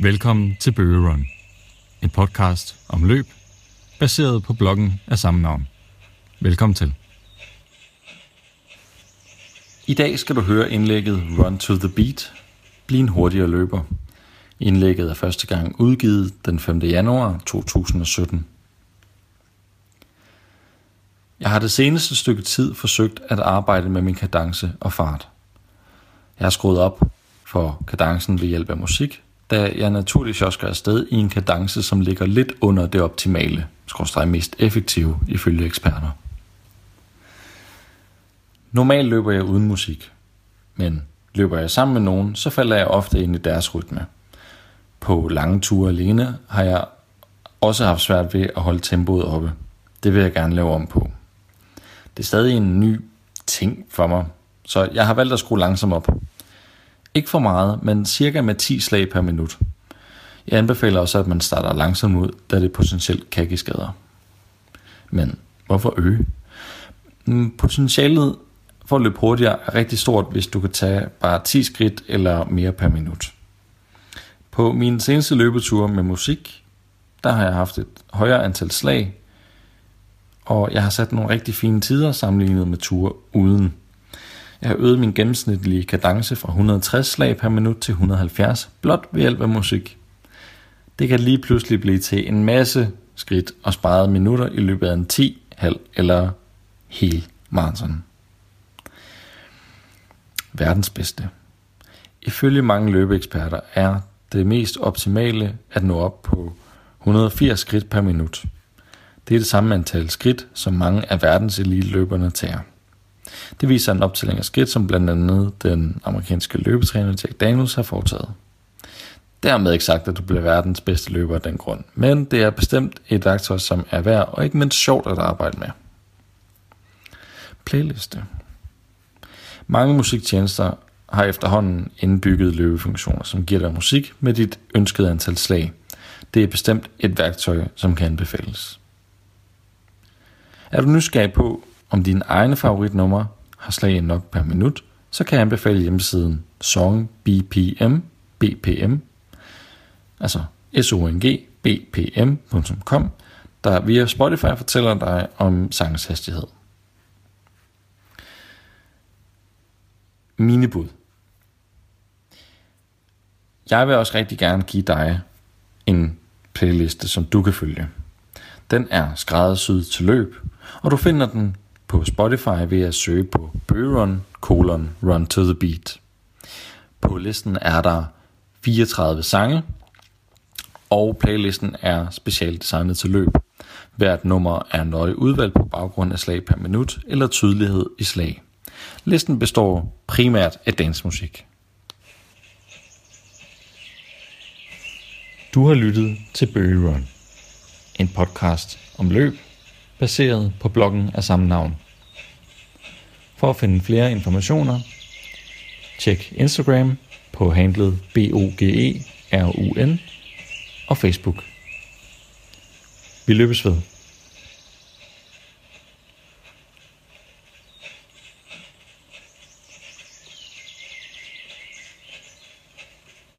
Velkommen til Bøge Run, en podcast om løb, baseret på bloggen af samme navn. Velkommen til. I dag skal du høre indlægget Run to the Beat, bliv en hurtigere løber. Indlægget er første gang udgivet den 5. januar 2017. Jeg har det seneste stykke tid forsøgt at arbejde med min kadence og fart. Jeg har skruet op for kadencen ved hjælp af musik, da jeg naturligvis også skal afsted i en kadence, som ligger lidt under det optimale, skorstræk mest effektive ifølge eksperter. Normalt løber jeg uden musik, men løber jeg sammen med nogen, så falder jeg ofte ind i deres rytme. På lange ture alene har jeg også haft svært ved at holde tempoet oppe. Det vil jeg gerne lave om på. Det er stadig en ny ting for mig, så jeg har valgt at skrue langsomt op. Ikke for meget, men cirka med 10 slag per minut. Jeg anbefaler også, at man starter langsomt ud, da det potentielt kan give skader. Men hvorfor øge? Mm, potentialet for at løbe hurtigere er rigtig stort, hvis du kan tage bare 10 skridt eller mere per minut. På min seneste løbetur med musik, der har jeg haft et højere antal slag, og jeg har sat nogle rigtig fine tider sammenlignet med ture uden. Jeg har øget min gennemsnitlige kadence fra 160 slag per minut til 170, blot ved hjælp af musik. Det kan lige pludselig blive til en masse skridt og sparet minutter i løbet af en 10, halv eller hel maraton. Verdens bedste. Ifølge mange løbeeksperter er det mest optimale at nå op på 180 skridt per minut. Det er det samme antal skridt, som mange af verdens elite-løberne tager. Det viser en optælling af skridt, som blandt andet den amerikanske løbetræner Jack Daniels har foretaget. Dermed ikke sagt, at du bliver verdens bedste løber af den grund, men det er bestemt et værktøj, som er værd og ikke mindst sjovt at arbejde med. Playliste. Mange musiktjenester har efterhånden indbygget løbefunktioner, som giver dig musik med dit ønskede antal slag. Det er bestemt et værktøj, som kan anbefales. Er du nysgerrig på, om dine egne favoritnumre har slag nok per minut, så kan jeg anbefale hjemmesiden Song BPM, BPM, altså songbpm.com, der via Spotify fortæller dig om sangens hastighed. Mine bud. Jeg vil også rigtig gerne give dig en playliste, som du kan følge. Den er skræddersyet til løb, og du finder den på Spotify ved at søge på Bøgerun, colon, Run to the Beat. På listen er der 34 sange, og playlisten er specielt designet til løb. Hvert nummer er nøje udvalgt på baggrund af slag per minut eller tydelighed i slag. Listen består primært af dansmusik. Du har lyttet til Bøgerun, en podcast om løb, baseret på bloggen af samme navn. For at finde flere informationer, tjek Instagram på handlet BOGERUN og Facebook. Vi løbes ved.